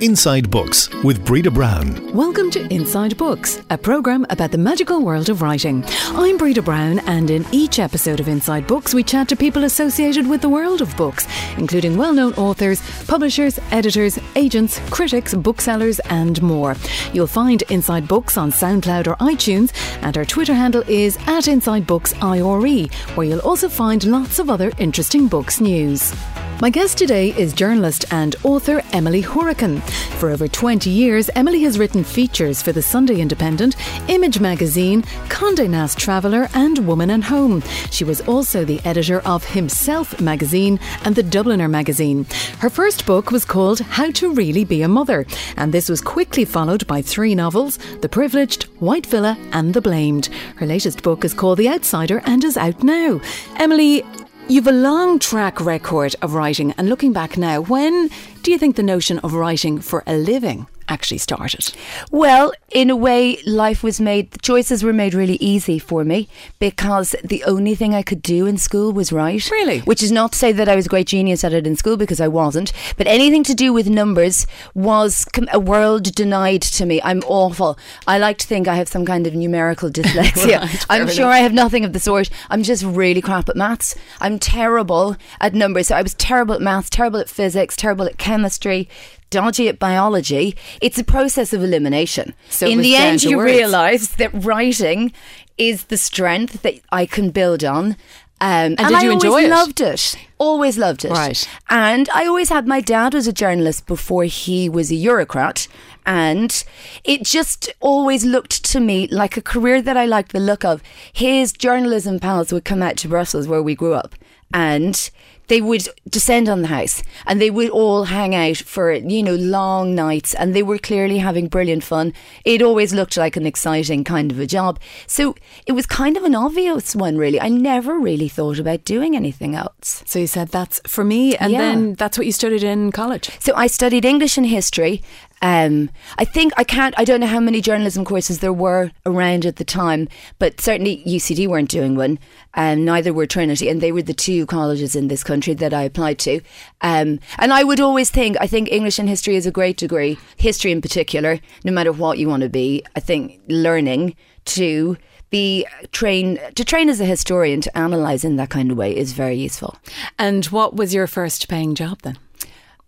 Inside Books with Breda Brown. Welcome to Inside Books, a programme about the magical world of writing. I'm Breda Brown, and in each episode of Inside Books, we chat to people associated with the world of books, including well known authors, publishers, editors, agents, critics, booksellers, and more. You'll find Inside Books on SoundCloud or iTunes, and our Twitter handle is at Inside Books IRE, where you'll also find lots of other interesting books news. My guest today is journalist and author Emily Hourican. For over 20 years, Emily has written features for the Sunday Independent, Image Magazine, Condé Nast Traveller, and Woman and Home. She was also the editor of Himself magazine and the Dubliner magazine. Her first book was called How to Really Be a Mother, and this was quickly followed by three novels The Privileged, White Villa, and The Blamed. Her latest book is called The Outsider and is out now. Emily, You've a long track record of writing, and looking back now, when do you think the notion of writing for a living actually started? Well, in a way, life was made, the choices were made really easy for me because the only thing I could do in school was write. Really? Which is not to say that I was a great genius at it in school because I wasn't, but anything to do with numbers was a world denied to me. I'm awful. I like to think I have some kind of numerical dyslexia. right, I'm enough. sure I have nothing of the sort. I'm just really crap at maths. I'm terrible at numbers. So I was terrible at maths, terrible at physics, terrible at chemistry, dodgy at biology. It's a process of elimination. So in the end, you words. realise that writing is the strength that I can build on. Um, and did I you enjoy always it? loved it. Always loved it. Right. And I always had my dad was a journalist before he was a bureaucrat. And it just always looked to me like a career that I liked the look of. His journalism pals would come out to Brussels where we grew up and they would descend on the house and they would all hang out for, you know, long nights and they were clearly having brilliant fun. It always looked like an exciting kind of a job. So it was kind of an obvious one, really. I never really thought about doing anything else. So you said that's for me, and Yeah. then that's what you studied in college. So I studied English and history. Um, I think I can't. I don't know how many journalism courses there were around at the time, but certainly UCD weren't doing one, and neither were Trinity, and they were the two colleges in this country that I applied to. Um, and I would always think, I think English and history is a great degree, history in particular. No matter what you want to be, I think learning to be train to train as a historian to analyze in that kind of way is very useful. And what was your first paying job then?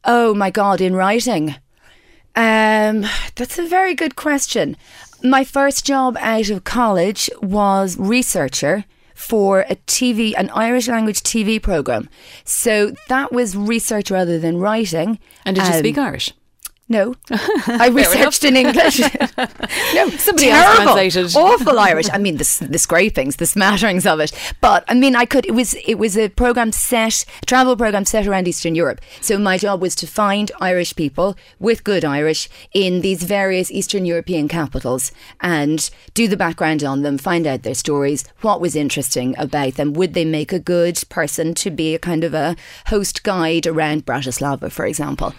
Oh my God, in writing. Um, that's a very good question. My first job out of college was researcher for a TV, an Irish language TV program. So that was research rather than writing. And did you Um, speak Irish? No, I researched in English. no, Somebody else terrible, translated. awful Irish. I mean, the, the scrapings, the smatterings of it. But I mean, I could. It was it was a program set, a travel program set around Eastern Europe. So my job was to find Irish people with good Irish in these various Eastern European capitals and do the background on them, find out their stories, what was interesting about them. Would they make a good person to be a kind of a host guide around Bratislava, for example?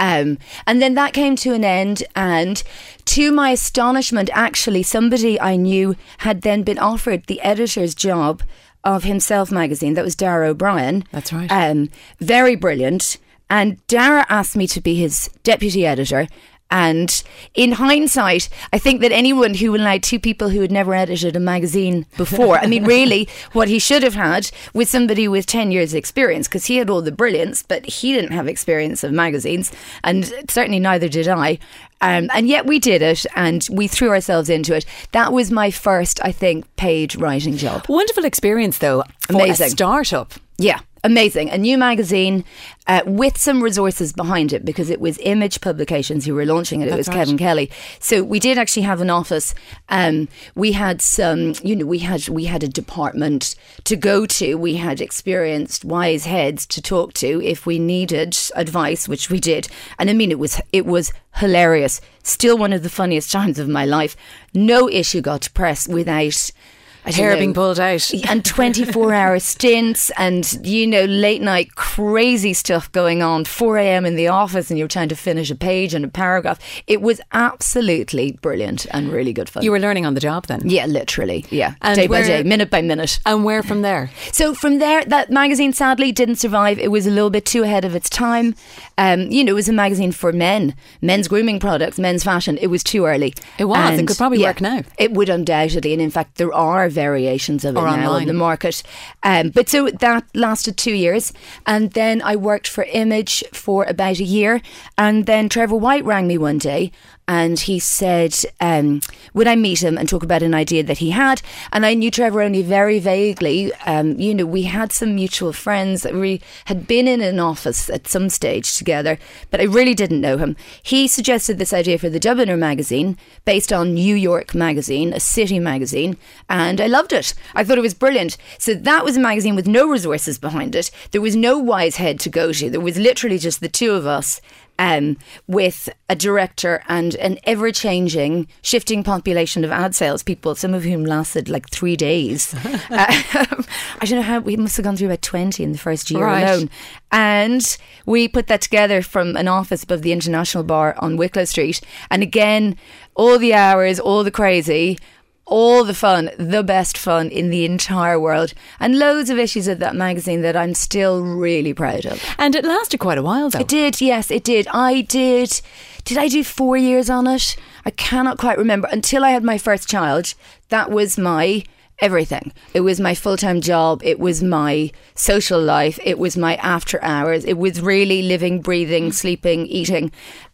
Um, and then that came to an end, and to my astonishment, actually, somebody I knew had then been offered the editor's job of Himself magazine. That was Dara O'Brien. That's right. Um, very brilliant. And Dara asked me to be his deputy editor. And in hindsight, I think that anyone who allowed two people who had never edited a magazine before, I mean, really, what he should have had was somebody with 10 years' experience because he had all the brilliance, but he didn't have experience of magazines. And certainly neither did I. Um, and yet we did it and we threw ourselves into it. That was my first, I think, paid writing job. Wonderful experience though. For Amazing. A startup. Yeah, amazing. A new magazine uh, with some resources behind it because it was Image Publications who were launching it. It That's was right. Kevin Kelly. So we did actually have an office. Um, we had some, you know, we had we had a department to go to. We had experienced wise heads to talk to if we needed advice, which we did. And I mean, it was it was hilarious. Still one of the funniest times of my life. No issue got to press without Hair know, being pulled out. and 24 hour stints and you know late night crazy stuff going on 4 a.m in the office and you're trying to finish a page and a paragraph it was absolutely brilliant and really good fun You were learning on the job then. yeah literally yeah And day by day minute by minute And where from there? so from there, that magazine sadly didn't survive. It was a little bit too ahead of its time. Um, you know, it was a magazine for men, men's grooming products, men's fashion. It was too early. It was. It could probably work now. It would undoubtedly, and in fact, there are variations of it Or now online. in the market. Um, but so that lasted two years, and then I worked for Image for about a year, and then Trevor White rang me one day. And he said, um, would I meet him and talk about an idea that he had? And I knew Trevor only very vaguely. Um, you know, we had some mutual friends that we had been in an office at some stage together, but I really didn't know him. He suggested this idea for the Dubliner magazine based on New York Magazine, a city magazine, and I loved it. I thought it was brilliant. So that was a magazine with no resources behind it. There was no wise head to go to. There was literally just the two of us um, with a director and an ever changing, shifting population of ad sales people, some of whom lasted like three days. uh, I don't know how, we must have gone through about 20 in the first year Right. alone. And we put that together from an office above the International Bar on Wicklow Street. And again, all the hours, all the crazy. All the fun, the best fun in the entire world, and loads of issues of that magazine that I'm still really proud of. And it lasted quite a while though. It did, yes, it did. I did. Did I do four years on it? I cannot quite remember. Until I had my first child, that was my everything. It was my full time job. It was my social life. It was my after hours. It was really living, breathing, sleeping, eating.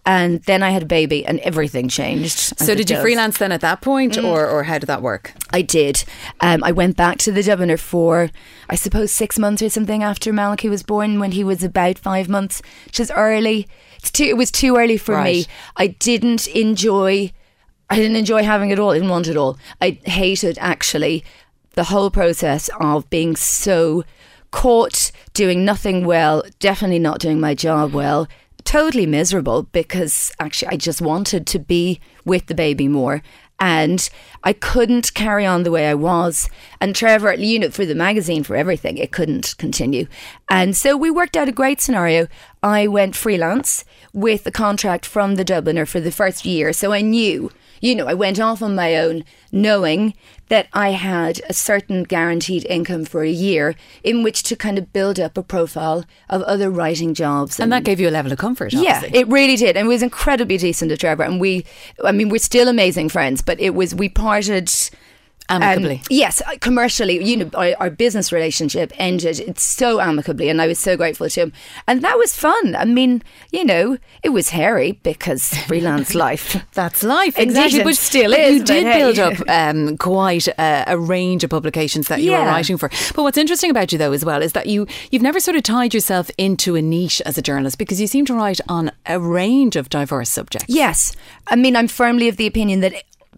And then I had a baby, and everything changed. So did you does. freelance then at that point, Mm. or, or how did that work? I did. Um, I went back to the Dubliner for, I suppose, six months or something after Malachi was born, when he was about five months, which is early. It's too, it was too early for me. I didn't enjoy. I didn't enjoy having it all. I didn't want it all. I hated actually the whole process of being so caught doing nothing well, definitely not doing my job well, totally miserable because actually I just wanted to be with the baby more. And I couldn't carry on the way I was. And Trevor, you know, for the magazine, for everything, it couldn't continue. And so we worked out a great scenario. I went freelance with a contract from the Dubliner for the first year. So I knew, you know, I went off on my own knowing that I had a certain guaranteed income for a year in which to kind of build up a profile of other writing jobs. And that gave you a level of comfort. yeah, it really did. And it was incredibly decent of Trevor. And we, I mean, we're still amazing friends, but it was, we parted. Um, amicably. yes, uh, commercially, you know, our, our business relationship ended it's so amicably, and I was so grateful to him. And that was fun. I mean, you know, it was hairy because freelance life. That's life, exactly. But still but is, You did hey. build up um, quite a, a range of publications that you were writing for. But what's interesting about you, though, as well, is that you you've never sort of tied yourself into a niche as a journalist because you seem to write on a range of diverse subjects. Yes. I mean, I'm firmly of the opinion that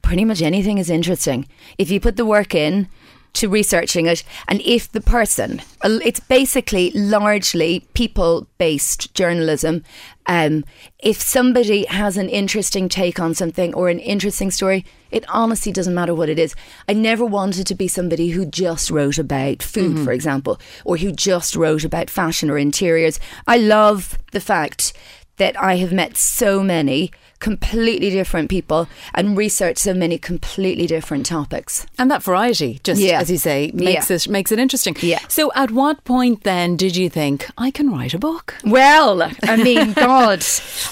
pretty much anything is interesting. If you put the work in to researching it, and if the person, it's basically largely people based journalism. Um, if somebody has an interesting take on something or an interesting story, it honestly doesn't matter what it is. I never wanted to be somebody who just wrote about food, for example, or who just wrote about fashion or interiors. I love the fact that I have met so many completely different people and research so many completely different topics. And that variety, just Yeah. as you say, makes Yeah. it makes it interesting. Yeah. So, at what point then did you think I can write a book? Well, I mean, God,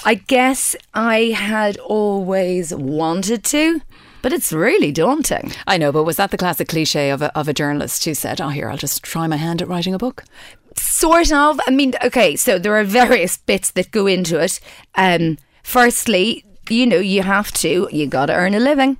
I guess I had always wanted to, but it's really daunting. I know, but was that the classic cliche of a, of a journalist who said, "Oh, here, I'll just try my hand at writing a book"? Sort of. I mean, okay, so there are various bits that go into it. Um, firstly, you know, you have to, you got to earn a living.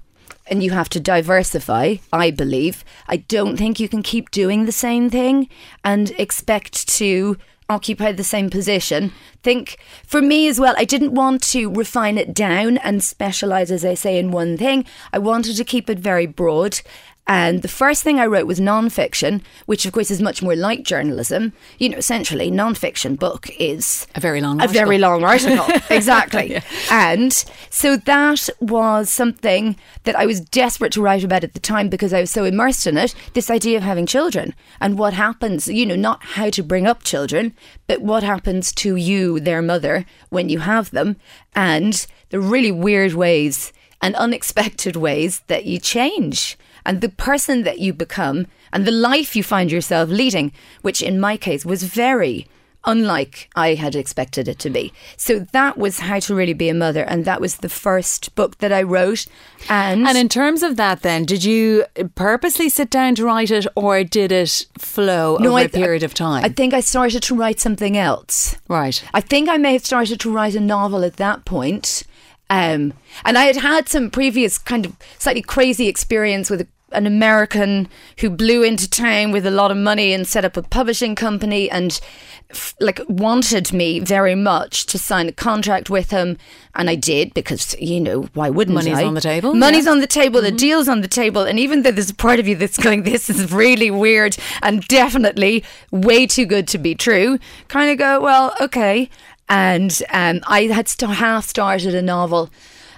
And you have to diversify, I believe. I don't think you can keep doing the same thing and expect to occupy the same position. Think for me as well, I didn't want to refine it down and specialize, as I say, in one thing. I wanted to keep it very broad. And the first thing I wrote was nonfiction, which of course is much more like journalism. You know, essentially, nonfiction book is A very long a article. very long article. exactly. And so that was something that I was desperate to write about at the time because I was so immersed in it. This idea of having children and what happens, you know, not how to bring up children, but what happens to you, their mother, when you have them, and the really weird ways and unexpected ways that you change and the person that you become and the life you find yourself leading, which in my case was very unlike I had expected it to be. So that was how to really be a mother, and that was the first book that I wrote. And, And in terms of that, then, did you purposely sit down to write it, or did it flow over I- a period of time? I think I started to write something else. right. I think I may have started to write a novel at that point. Um, and I had had some previous kind of slightly crazy experience with a, an American who blew into town with a lot of money and set up a publishing company and f- like wanted me very much to sign a contract with him. And I did because, you know, why wouldn't I? Money's I? on the table, Money's yeah. on the table, the deal's on the table. And even though there's a part of you that's going, this is really weird and definitely way too good to be true, kind of go, well, okay. And um, I had st- half started a novel,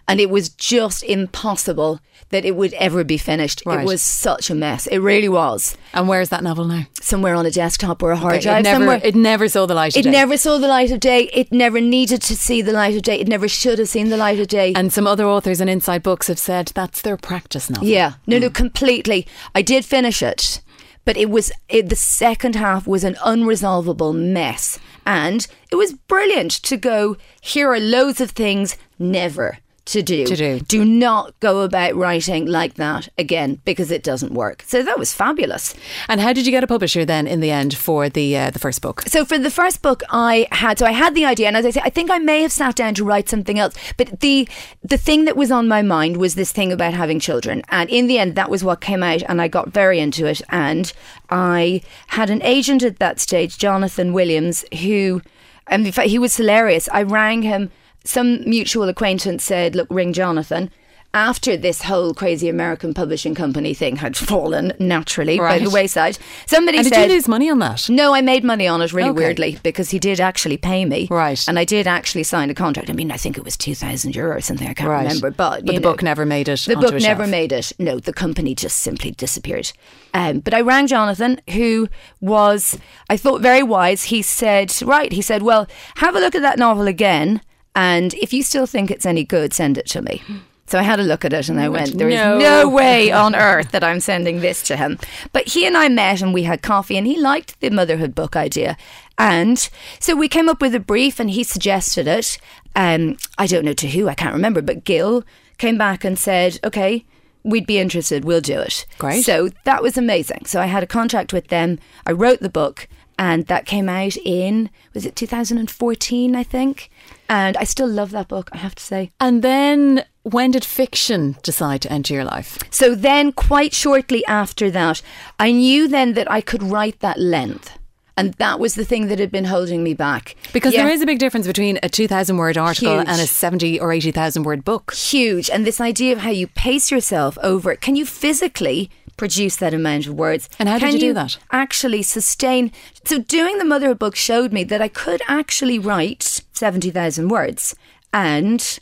and it was just impossible that it would ever be finished. Right. It was such a mess. It really was. And where's that novel now? Somewhere on a desktop or a hard Okay, drive it never, somewhere. it never saw the light of It day. never saw the light of day. It never needed to see the light of day. It never should have seen the light of day. And some other authors and Inside Books have said that's their practice novel. Yeah, no, no, mm. completely. I did finish it, but it was it, the second half was an unresolvable mess, and it was brilliant to go. Here are loads of things never to do. To do. Do not go about writing like that again because it doesn't work. So that was fabulous. And how did you get a publisher then in the end for the uh, the first book? So for the first book, I had so I had the idea, and as I say, I think I may have sat down to write something else. But the the thing that was on my mind was this thing about having children, and in the end, that was what came out, and I got very into it. And I had an agent at that stage, Jonathan Williams, who, and in fact, he was hilarious. I rang him. Some mutual acquaintance said, "Look, ring Jonathan." After this whole crazy American publishing company thing had fallen naturally by the wayside, somebody said did you lose money on that? no, I made money on it really Okay. weirdly because he did actually pay me. Right. And I did actually sign a contract. I mean, I think it was 2,000 euro or something. I can't Right. remember. But, But the know, book never made it The book never shelf. made it. No, the company just simply disappeared. Um, but I rang Jonathan, who was, I thought, very wise. He said, right, he said, well, have a look at that novel again. And if you still think it's any good, send it to me. So I had a look at it and I went, there is "No." no way on earth that I'm sending this to him. But he and I met and we had coffee and he liked the motherhood book idea. And so we came up with a brief and he suggested it. Um, I don't know to who, I can't remember, but Gill came back and said, okay, we'd be interested, we'll do it. Great. So that was amazing. So I had a contract with them. I wrote the book and that came out in, was it 2014, I think? And I still love that book, I have to say. And then when did fiction decide to enter your life? So then, quite shortly after that, I knew then that I could write that length. And that was the thing that had been holding me back. Because Yeah. there is a big difference between a 2,000 word article Huge. and a 70 or 80,000 word book. huge. And this idea of how you pace yourself over it. Can you physically produce that amount of words? And how did Can you do that? Actually sustain. So doing the motherhood book showed me that I could actually write 70,000 words. And,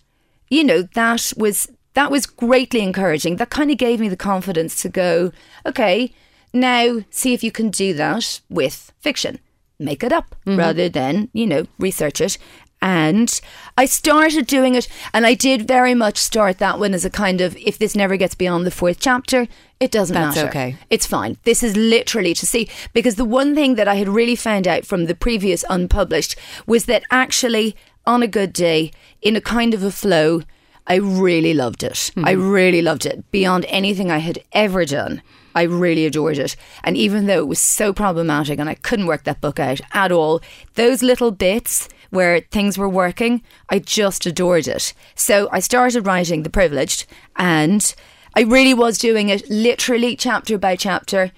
you know, that was. That was greatly encouraging. That kind of gave me the confidence to go, okay, now see if you can do that with fiction. Make it up mm-hmm. rather than, you know, research it. And I started doing it, and I did very much start that one as a kind of if this never gets beyond the fourth chapter, it doesn't That's matter. okay. It's fine. This is literally to see because the one thing that I had really found out from the previous unpublished was that actually, on a good day, in a kind of a flow, I really loved it. Hmm. I really loved it beyond anything I had ever done. I really adored it. And even though it was so problematic and I couldn't work that book out at all, those little bits where things were working, I just adored it. So I started writing The Privileged and I really was doing it literally chapter by chapter.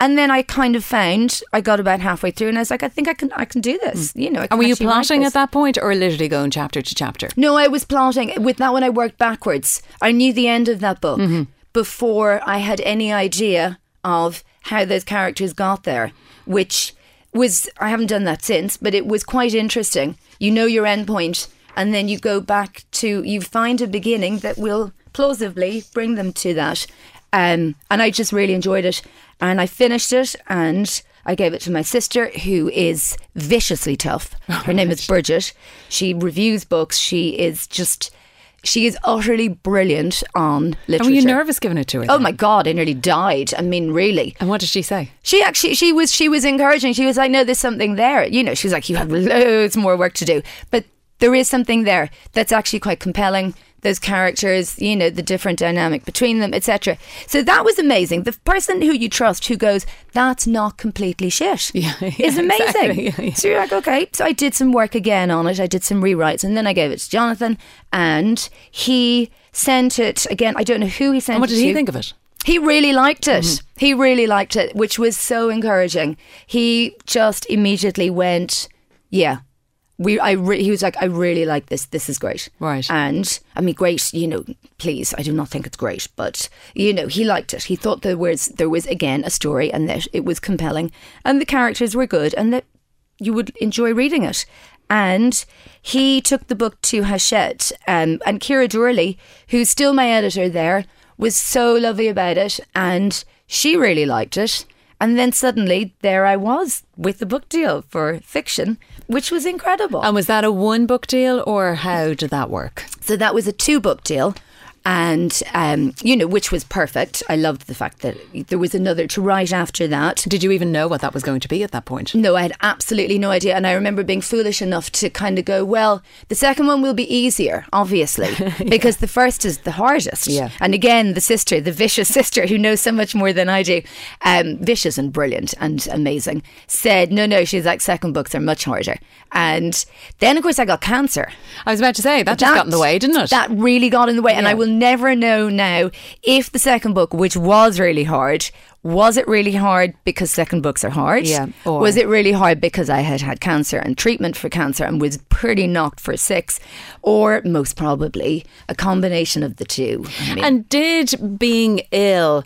And then I kind of found I got about halfway through and I was like, I think I can I can do this. You know, I And were you plotting at that point or literally going chapter to chapter? No, I was plotting. With that one, I worked backwards. I knew the end of that book. Mm-hmm. before I had any idea of how those characters got there, which was I haven't done that since, but it was quite interesting. You know your end point, and then you go back to you find a beginning that will plausibly bring them to that. Um, and I just really enjoyed it, and I finished it, and I gave it to my sister, who is viciously tough. Her name is Bridget. She reviews books. She is just. She is utterly brilliant on literature. And were you nervous giving it to her? Oh then? my god, I nearly died. I mean, really. And what did she say? She actually she was she was encouraging. She was like, "No, there's something there." You know, she was like, "You have loads more work to do," but there is something there that's actually quite compelling. Those characters, you know, the different dynamic between them, etc. So that was amazing. The person who you trust who goes, "That's not completely shit," Yeah, yeah, is amazing. exactly. Yeah, yeah. So you're like, okay. So I did some work again on it. I did some rewrites, and then I gave it to Jonathan, and he sent it again. I don't know who he sent it. And what did to. he think of it? He really liked it. Mm-hmm. He really liked it, which was so encouraging. He just immediately went, "Yeah, we." I re- he was like, "I really like this. This is great." Right. And I mean, great. You know, please, I do not think it's great, but you know, he liked it. He thought there was there was again a story, and that it was compelling, and the characters were good, and that you would enjoy reading it. And he took the book to Hachette, um, and Ciara Doorley, who's still my editor there, was so lovely about it, and she really liked it. And then suddenly, there I was with the book deal for fiction, which was incredible. And was that a one book deal or how did that work? So that was a two book deal. And, um, you know, which was perfect. I loved the fact that there was another to write after that. Did you even know what that was going to be at that point? No, I had absolutely no idea. And I remember being foolish enough to kind of go, well, the second one will be easier, obviously, because the first is the hardest. Yeah. And again, the sister, the vicious sister who knows so much more than I do, um, vicious and brilliant and amazing, said, no, no, she's like, second books are much harder. And then, of course, I got cancer. I was about to say that just got in the way, didn't it? That really got in the way. And I will never know now if the second book, which was really hard, was it really hard because second books are hard? Yeah, or- Was it really hard because I had had cancer and treatment for cancer and was pretty knocked for six? Or most probably a combination of the two. I mean, And did being ill,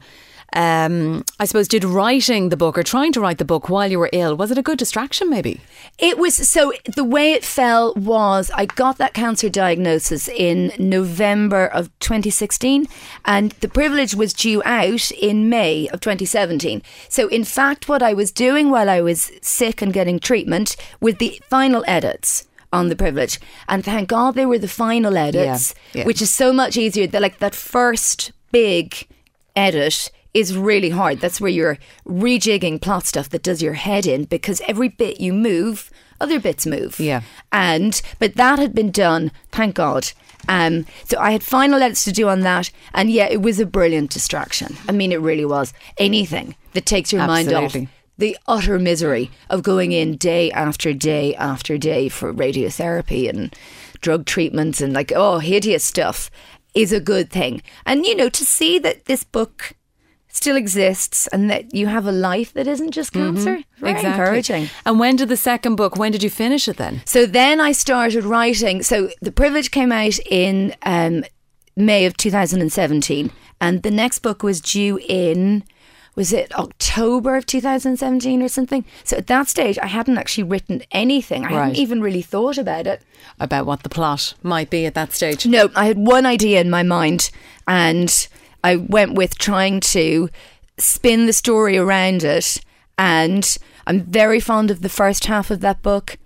um, I suppose, did writing the book or trying to write the book while you were ill, was it a good distraction maybe? It was so the way it fell was I got that cancer diagnosis in November of 2016 and the privilege was due out in May of 2017. So in fact what I was doing while I was sick and getting treatment with the final edits on the privilege and thank God they were the final edits Yeah, yeah. which is so much easier that like that first big edit is really hard. That's where you're rejigging plot stuff that does your head in because every bit you move, other bits move. Yeah. And but that had been done, thank God. Um, so I had final edits to do on that, and yeah, it was a brilliant distraction. I mean, it really was. Anything that takes your mind off the utter misery of going in day after day after day for radiotherapy and drug treatments and like oh hideous stuff is a good thing. And you know to see that this book still exists and that you have a life that isn't just cancer, very encouraging. And when did the second book, when did you finish it then? So then I started writing. So The Privilege came out in um, May of 2017, and the next book was due in. Was it October of 2017 or something? So at that stage, I hadn't actually written anything. I Right. hadn't even really thought about it. About what the plot might be at that stage? No, I had one idea in my mind, and I went with trying to spin the story around it. And I'm very fond of the first half of that book,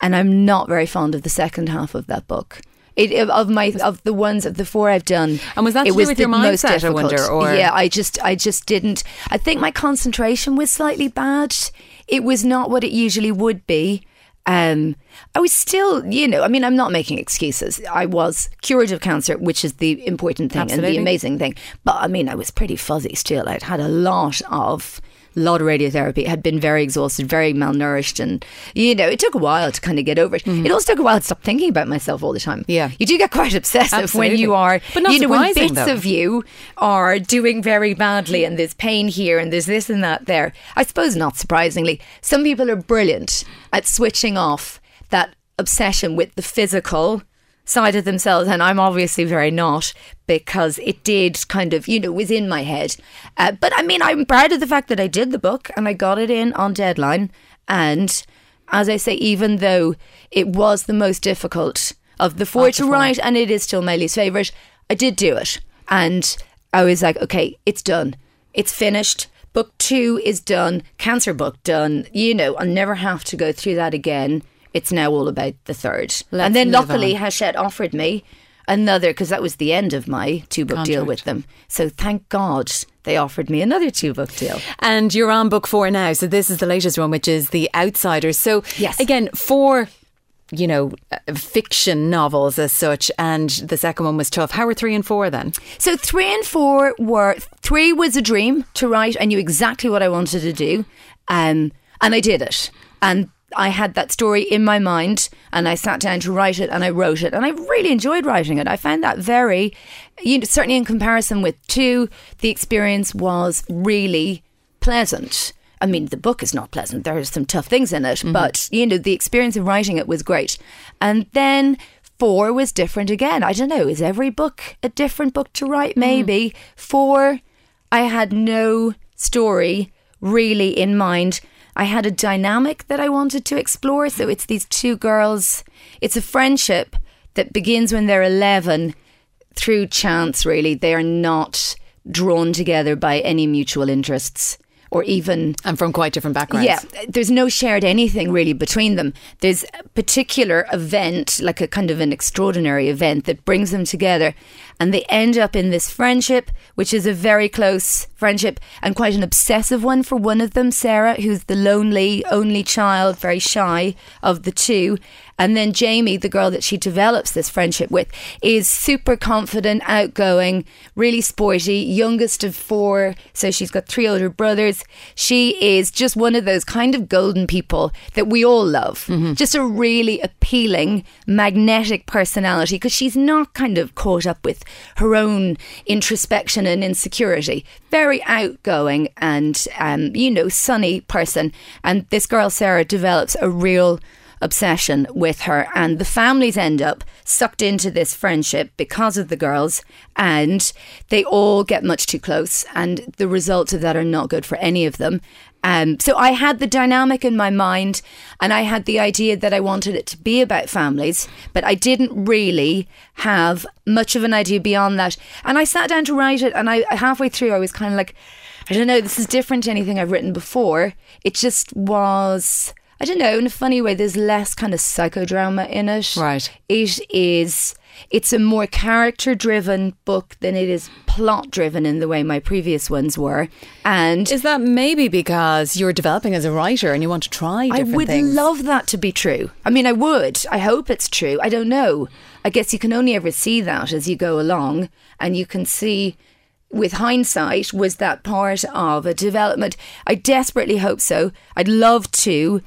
and I'm not very fond of the second half of that book. It, of my of the ones of the four I've done, And was that it was with the your most mindset, I difficult. wonder, or- yeah, I just I just didn't. I think my concentration was slightly bad. It was not what it usually would be. Um, I was still, you know, I mean, I'm not making excuses. I was cured of cancer, which is the important thing and the amazing thing. But I mean, I was pretty fuzzy still. I'd had a lot of lot of radiotherapy, had been very exhausted, very malnourished, and you know, it took a while to kind of get over it. It also took a while to stop thinking about myself all the time. Mm-hmm. Yeah. you do get quite obsessive when you are, But not you know, when bits though. of you are doing very badly, and there's pain here, and there's this and that there. I suppose not surprisingly, some people are brilliant at switching off that obsession with the physical side of themselves, and I'm obviously very not because it did kind of, you know, was in my head. Uh, but I mean, I'm proud of the fact that I did the book and I got it in on deadline. And as I say, even though it was the most difficult of the four Of the to four. write, and it is still my least favourite, I did do it. And I was like, okay, it's done. It's finished. Book two is done. Cancer book done. You know, I'll never have to go through that again. It's now all about the third. Let's and then luckily, on. Hachette offered me another because that was the end of my two book deal with them. So thank God they offered me another two book deal. And you're on book four now. So this is the latest one, which is The Outsiders. So Yes. again, four, you know, fiction novels as such. And the second one was tough. How were three and four then? So three and four were three was a dream to write. I knew exactly what I wanted to do, um, and I did it. And I had that story in my mind, and I sat down to write it, and I wrote it, and I really enjoyed writing it. I found that very, you know, certainly in comparison with two, the experience was really pleasant. I mean, the book is not pleasant. There are some tough things in it, mm-hmm. but you know, the experience of writing it was great. And then four was different again. I don't know. Is every book a different book to write? Mm-hmm. Maybe. Four, I had no story really in mind. I had a dynamic that I wanted to explore. So it's these two girls. It's a friendship that begins when they're 11 through chance, really. They are not drawn together by any mutual interests or even And from quite different backgrounds. yeah, there's no shared anything really between them. There's a particular event, like a kind of an extraordinary event that brings them together. And they end up in this friendship, which is a very close friendship and quite an obsessive one for one of them, Sarah, who's the lonely, only child, very shy of the two. And then Jamie, the girl that she develops this friendship with, is super confident, outgoing, really sporty, youngest of four. So she's got three older brothers. She is just one of those kind of golden people that we all love. Mm-hmm. Just a really appealing, magnetic personality because she's not kind of caught up with her own introspection and insecurity. Very outgoing and, um, you know, sunny person. And this girl, Sarah, develops a real obsession with her and the families end up sucked into this friendship because of the girls and they all get much too close and the results of that are not good for any of them. Um, so I had the dynamic in my mind and I had the idea that I wanted it to be about families but I didn't really have much of an idea beyond that. And I sat down to write it and I halfway through I was kind of like I don't know this is different to anything I've written before. It just was I don't know, in a funny way, there's less kind of psychodrama in it. Right. It is, it's a more character driven book than it is plot driven in the way my previous ones were. And Is that maybe because you're developing as a writer and you want to try I would things? love that to be true. I mean, I would. I hope it's true. I don't know. I guess you can only ever see that as you go along, and you can see. With hindsight, was that part of a development? I desperately hope so. I'd love to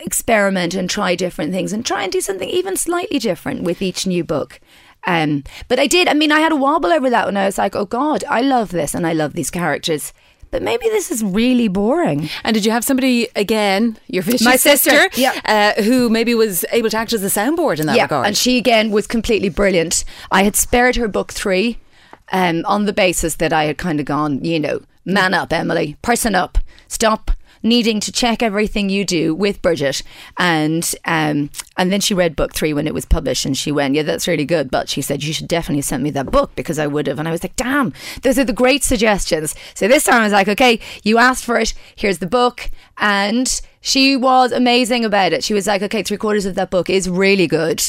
experiment and try different things and try and do something even slightly different with each new book. Um, but I did. I mean, I had a wobble over that when I was like, "Oh God, I love this and I love these characters." But maybe this is really boring. And did you have somebody again, your My sister, yeah. uh, who maybe was able to act as a soundboard in that yeah, regard? and she again was completely brilliant. I had spared her book three, um, on the basis that I had kind of gone, you know, man up, Emily, person up, stop needing to check everything you do with Bridget, and um, and then she read book three when it was published, and she went, yeah, that's really good, but she said you should definitely send me that book because I would have, and I was like, damn, those are the great suggestions. So this time I was like, okay, you asked for it, here's the book, and she was amazing about it. She was like, okay, three quarters of that book is really good,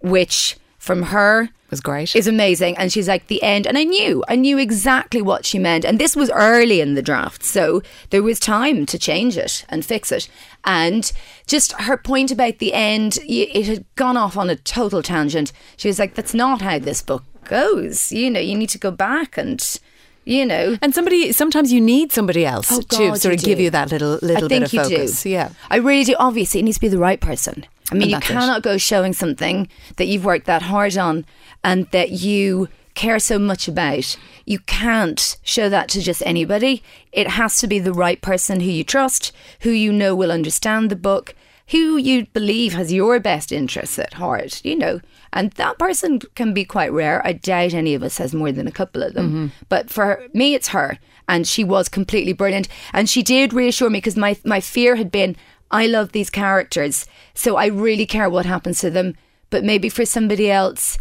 which from her was great. is amazing. And she's like, the end. And I knew, I knew exactly what she meant. And this was early in the draft. So there was time to change it and fix it. And just her point about the end, it had gone off on a total tangent. She was like, that's not how this book goes. You know, you need to go back and, you know. and somebody, sometimes you need somebody else Oh, to God, sort you of give you that little little I think bit of you focus. do. Yeah. I really do. Obviously, it needs to be the right person. I mean, you that's it. cannot go showing something that you've worked that hard on and that you care so much about. You can't show that to just anybody. It has to be the right person who you trust, who you know will understand the book, who you believe has your best interests at heart, you know. And that person can be quite rare. I doubt any of us has more than a couple of them. Mm-hmm. But for me, it's her. And she was completely brilliant. And she did reassure me because my, my fear had been I love these characters. So I really care what happens to them. But maybe for somebody else,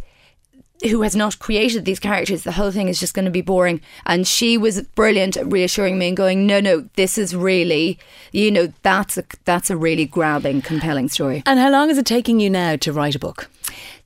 who has not created these characters, the whole thing is just going to be boring. And she was brilliant at reassuring me and going, "No, no, this is really, you know, that's a that's a really grabbing, compelling story." And how long is it taking you now to write a book?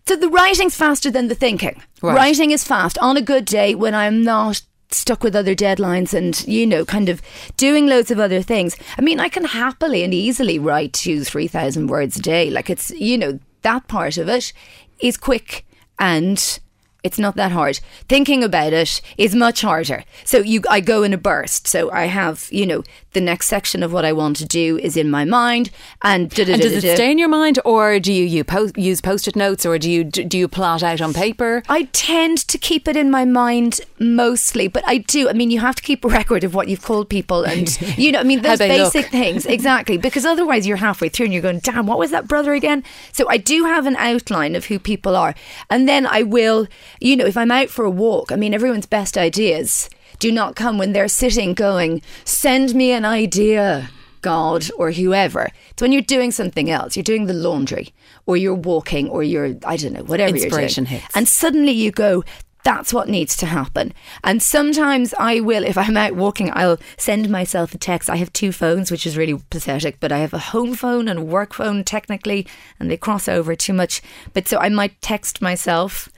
So the writing's faster than the thinking. Right. Writing is fast on a good day when I'm not stuck with other deadlines and you know kind of doing loads of other things. I mean i can happily and easily write two three thousand words a day. Like it's you know that part of it is quick and it's not that hard. Thinking about it is much harder. So you, I go in a burst. So I have, you know, the next section of what I want to do is in my mind, and, And does it stay in your mind, or do you, you po- use post-it notes, or do you do you plot out on paper? I tend to keep it in my mind mostly, but I do. I mean, you have to keep a record of what you've called people, and you know, I mean, those basic look. things exactly. Because otherwise, you're halfway through and you're going, "Damn, what was that brother again?" So I do have an outline of who people are, and then I will, you know, if I'm out for a walk. I mean, everyone's best ideas do not come when they're sitting going, "Send me an idea." God or whoever. It's when you're doing something else. You're doing the laundry, or you're walking, or you're I don't know whatever Inspiration you're doing. hits. And suddenly you go, that's what needs to happen. And sometimes I will, if I'm out walking, I'll send myself a text. I have two phones, which is really pathetic, but I have a home phone and a work phone technically, and they cross over too much. But so I might text myself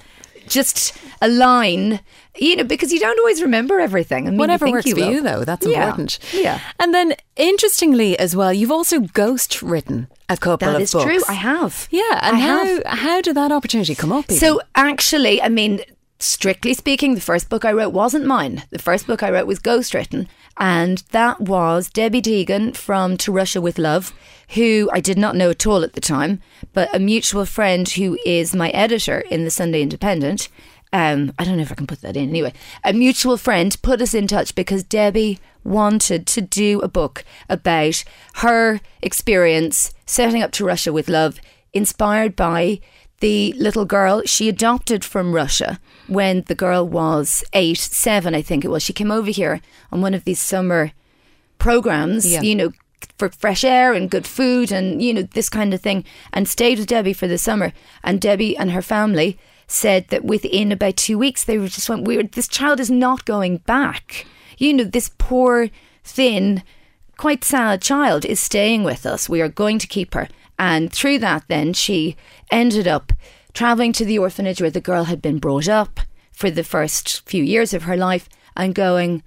just a line, you know, because you don't always remember everything. I mean, Whatever works you for will. you, though, that's Yeah. important. Yeah. And then, interestingly, as well, you've also ghost written a couple That of is books. true. I have. Yeah, and I how have. how did that opportunity come up? even? So actually, I mean, strictly speaking, the first book I wrote wasn't mine. The first book I wrote was ghostwritten, and that was Debbie Deegan from To Russia with Love, who I did not know at all at the time, but a mutual friend who is my editor in the Sunday Independent. Um, I don't know if I can put that in anyway. A mutual friend put us in touch because Debbie wanted to do a book about her experience setting up to Russia with love, inspired by the little girl she adopted from Russia when the girl was eight, seven, I think it was. She came over here on one of these summer programs, Yeah. you know, for fresh air and good food and, you know, this kind of thing, and stayed with Debbie for the summer. And Debbie and her family said that within about two weeks, they were just went, weird. This child is not going back. You know, this poor, thin, quite sad child is staying with us. We are going to keep her. And through that, then she ended up traveling to the orphanage where the girl had been brought up for the first few years of her life and going,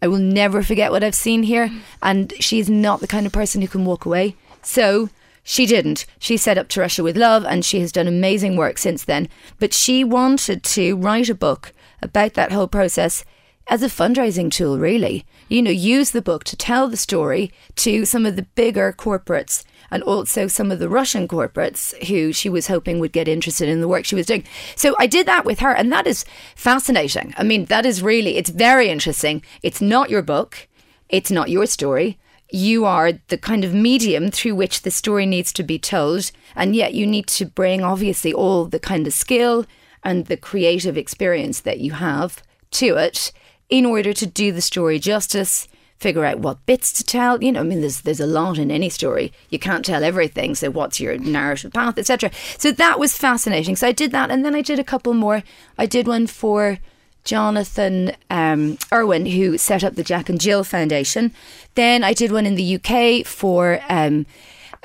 I will never forget what I've seen here. And she's not the kind of person who can walk away. So she didn't. She set up To Russia with Love and she has done amazing work since then. But she wanted to write a book about that whole process as a fundraising tool, really. You know, use the book to tell the story to some of the bigger corporates and also some of the Russian corporates who she was hoping would get interested in the work she was doing. So I did that with her, and that is fascinating. I mean, that is really, it's very interesting. It's not your book, it's not your story. You are the kind of medium through which the story needs to be told, and yet you need to bring, obviously, all the kind of skill and the creative experience that you have to it in order to do the story justice, figure out what bits to tell. You know, I mean, there's there's a lot in any story. You can't tell everything. So what's your narrative path, etc. So that was fascinating. So I did that, and then I did a couple more. I did one for Jonathan um, Irwin, who set up the Jack and Jill Foundation. Then I did one in the UK for. Um,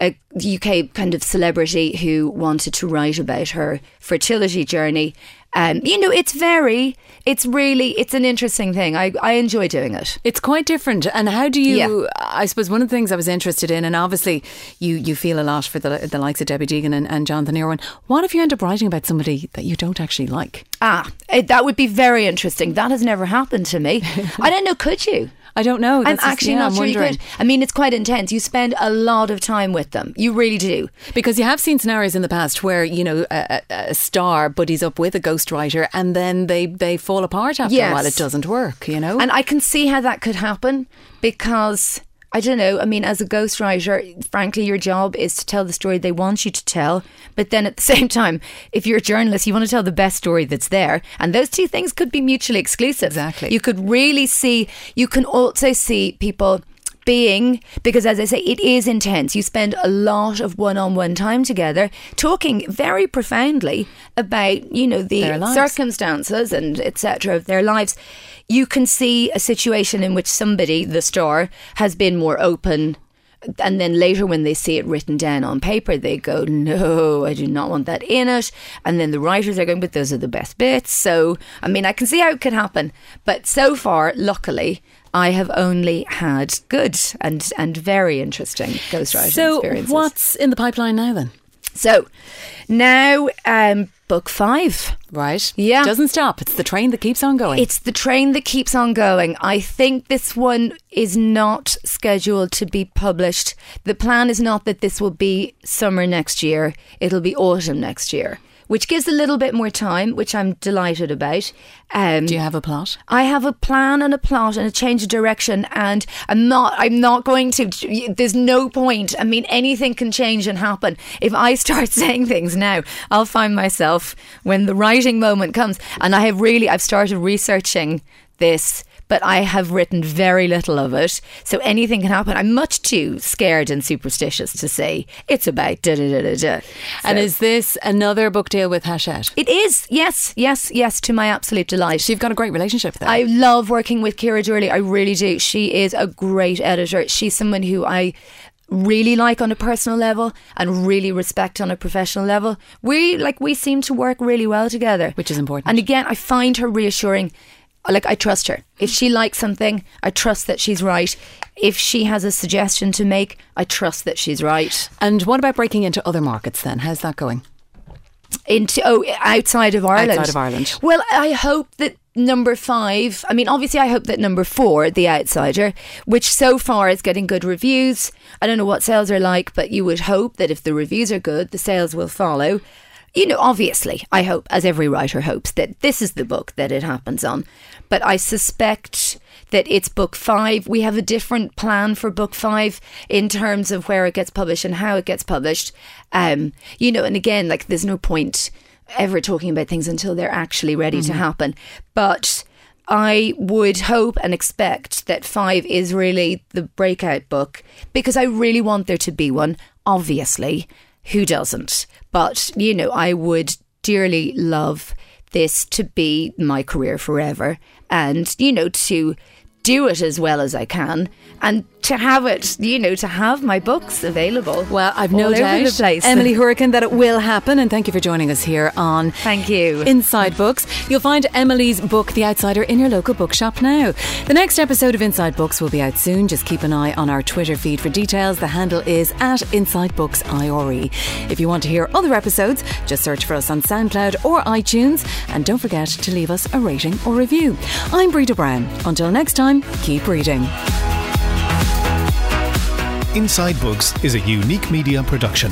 a UK kind of celebrity who wanted to write about her fertility journey. Um, you know, it's very, it's really, it's an interesting thing. I, I enjoy doing it. It's quite different. And how do you? Yeah. I suppose one of the things I was interested in, and obviously you you feel a lot for the the likes of Debbie Deegan and, and Jonathan Irwin. What if you end up writing about somebody that you don't actually like? Ah, eh, that would be very interesting. That has never happened to me. I don't know, could you? I don't know. I'm That's just- actually yeah, not I'm sure you wondering. could. I mean, it's quite intense. You spend a lot of time with them. You really do. Because you have seen scenarios in the past where you know a, a, star buddies up with a ghostwriter and then they they fall apart after a while. It doesn't work. You know. And I can see how that could happen because I don't know. I mean, as a ghostwriter, frankly, your job is to tell the story they want you to tell. But then at the same time, if you're a journalist, you want to tell the best story that's there. And those two things could be mutually exclusive. Exactly. You could really see, you can also see people being because as I say it is intense. You spend a lot of one-on-one time together talking very profoundly about you know the circumstances and etc of their lives. You can see a situation in which somebody the star has been more open and then later when they see it written down on paper they go no i do not want that in it. And then the writers are going but those are the best bits. So i mean i can see how it could happen but so far luckily i have only had good and and very interesting ghostwriting So, experiences what's in the pipeline now then? so now um book five Right? Yeah. Doesn't stop. It's the train that keeps on going. It's the train that keeps on going. I think this one is not scheduled to be published. The plan is not that this will be summer next year, it'll be autumn next year, which gives a little bit more time, which I'm delighted about. Um, Do you have a plot? I have a plan and a plot and a change of direction, and I'm not. I'm not going to. There's no point. I mean, anything can change and happen. If I start saying things now, I'll find myself when the writing moment comes. And I have really. I've started researching this. But I have written very little of it, so anything can happen. I'm much too scared and superstitious to say it's about da da da da da. And is this another book deal with Hachette? it is yes, yes, yes, to my absolute delight. So you've got a great relationship there. I love working with Ciara Doorley. I really do. She is a great editor. She's someone who I really like on a personal level and really respect on a professional level. We like we seem to work really well together, Which is important. And again, I find her reassuring. Like I trust her. If she likes something, I trust that she's right. If she has a suggestion to make, I trust that she's right. and what about breaking into other markets then? How's that going? into oh outside of Ireland. Outside of Ireland. Well, I hope that number five. I mean, obviously, I hope that number four, The Outsider, which so far is getting good reviews. I don't know what sales are like, but you would hope that if the reviews are good, the sales will follow. You know, obviously, I hope, as every writer hopes, that this is the book that it happens on. But I suspect that it's book five. We have a different plan for book five in terms of where it gets published and how it gets published. Um, you know, and again, like there's no point ever talking about things until they're actually ready to happen. But I would hope and expect that five is really the breakout book because I really want there to be one. Obviously, who doesn't? But, you know, I would dearly love this to be my career forever and, you know, to do it as well as I can and to have it, you know, to have my books available. Well, I've no doubt. Emily Hourican, that it will happen. And thank you for joining us here on Thank you. Inside Books. You'll find Emily's book, The Outsider, in your local bookshop now. The next episode of Inside Books will be out soon. Just keep an eye on our Twitter feed for details. The handle is at Inside Books IRE. If you want to hear other episodes, just search for us on SoundCloud or iTunes. And don't forget to leave us a rating or review. I'm Brita Brown. Until next time, keep reading. Inside Books is a unique media production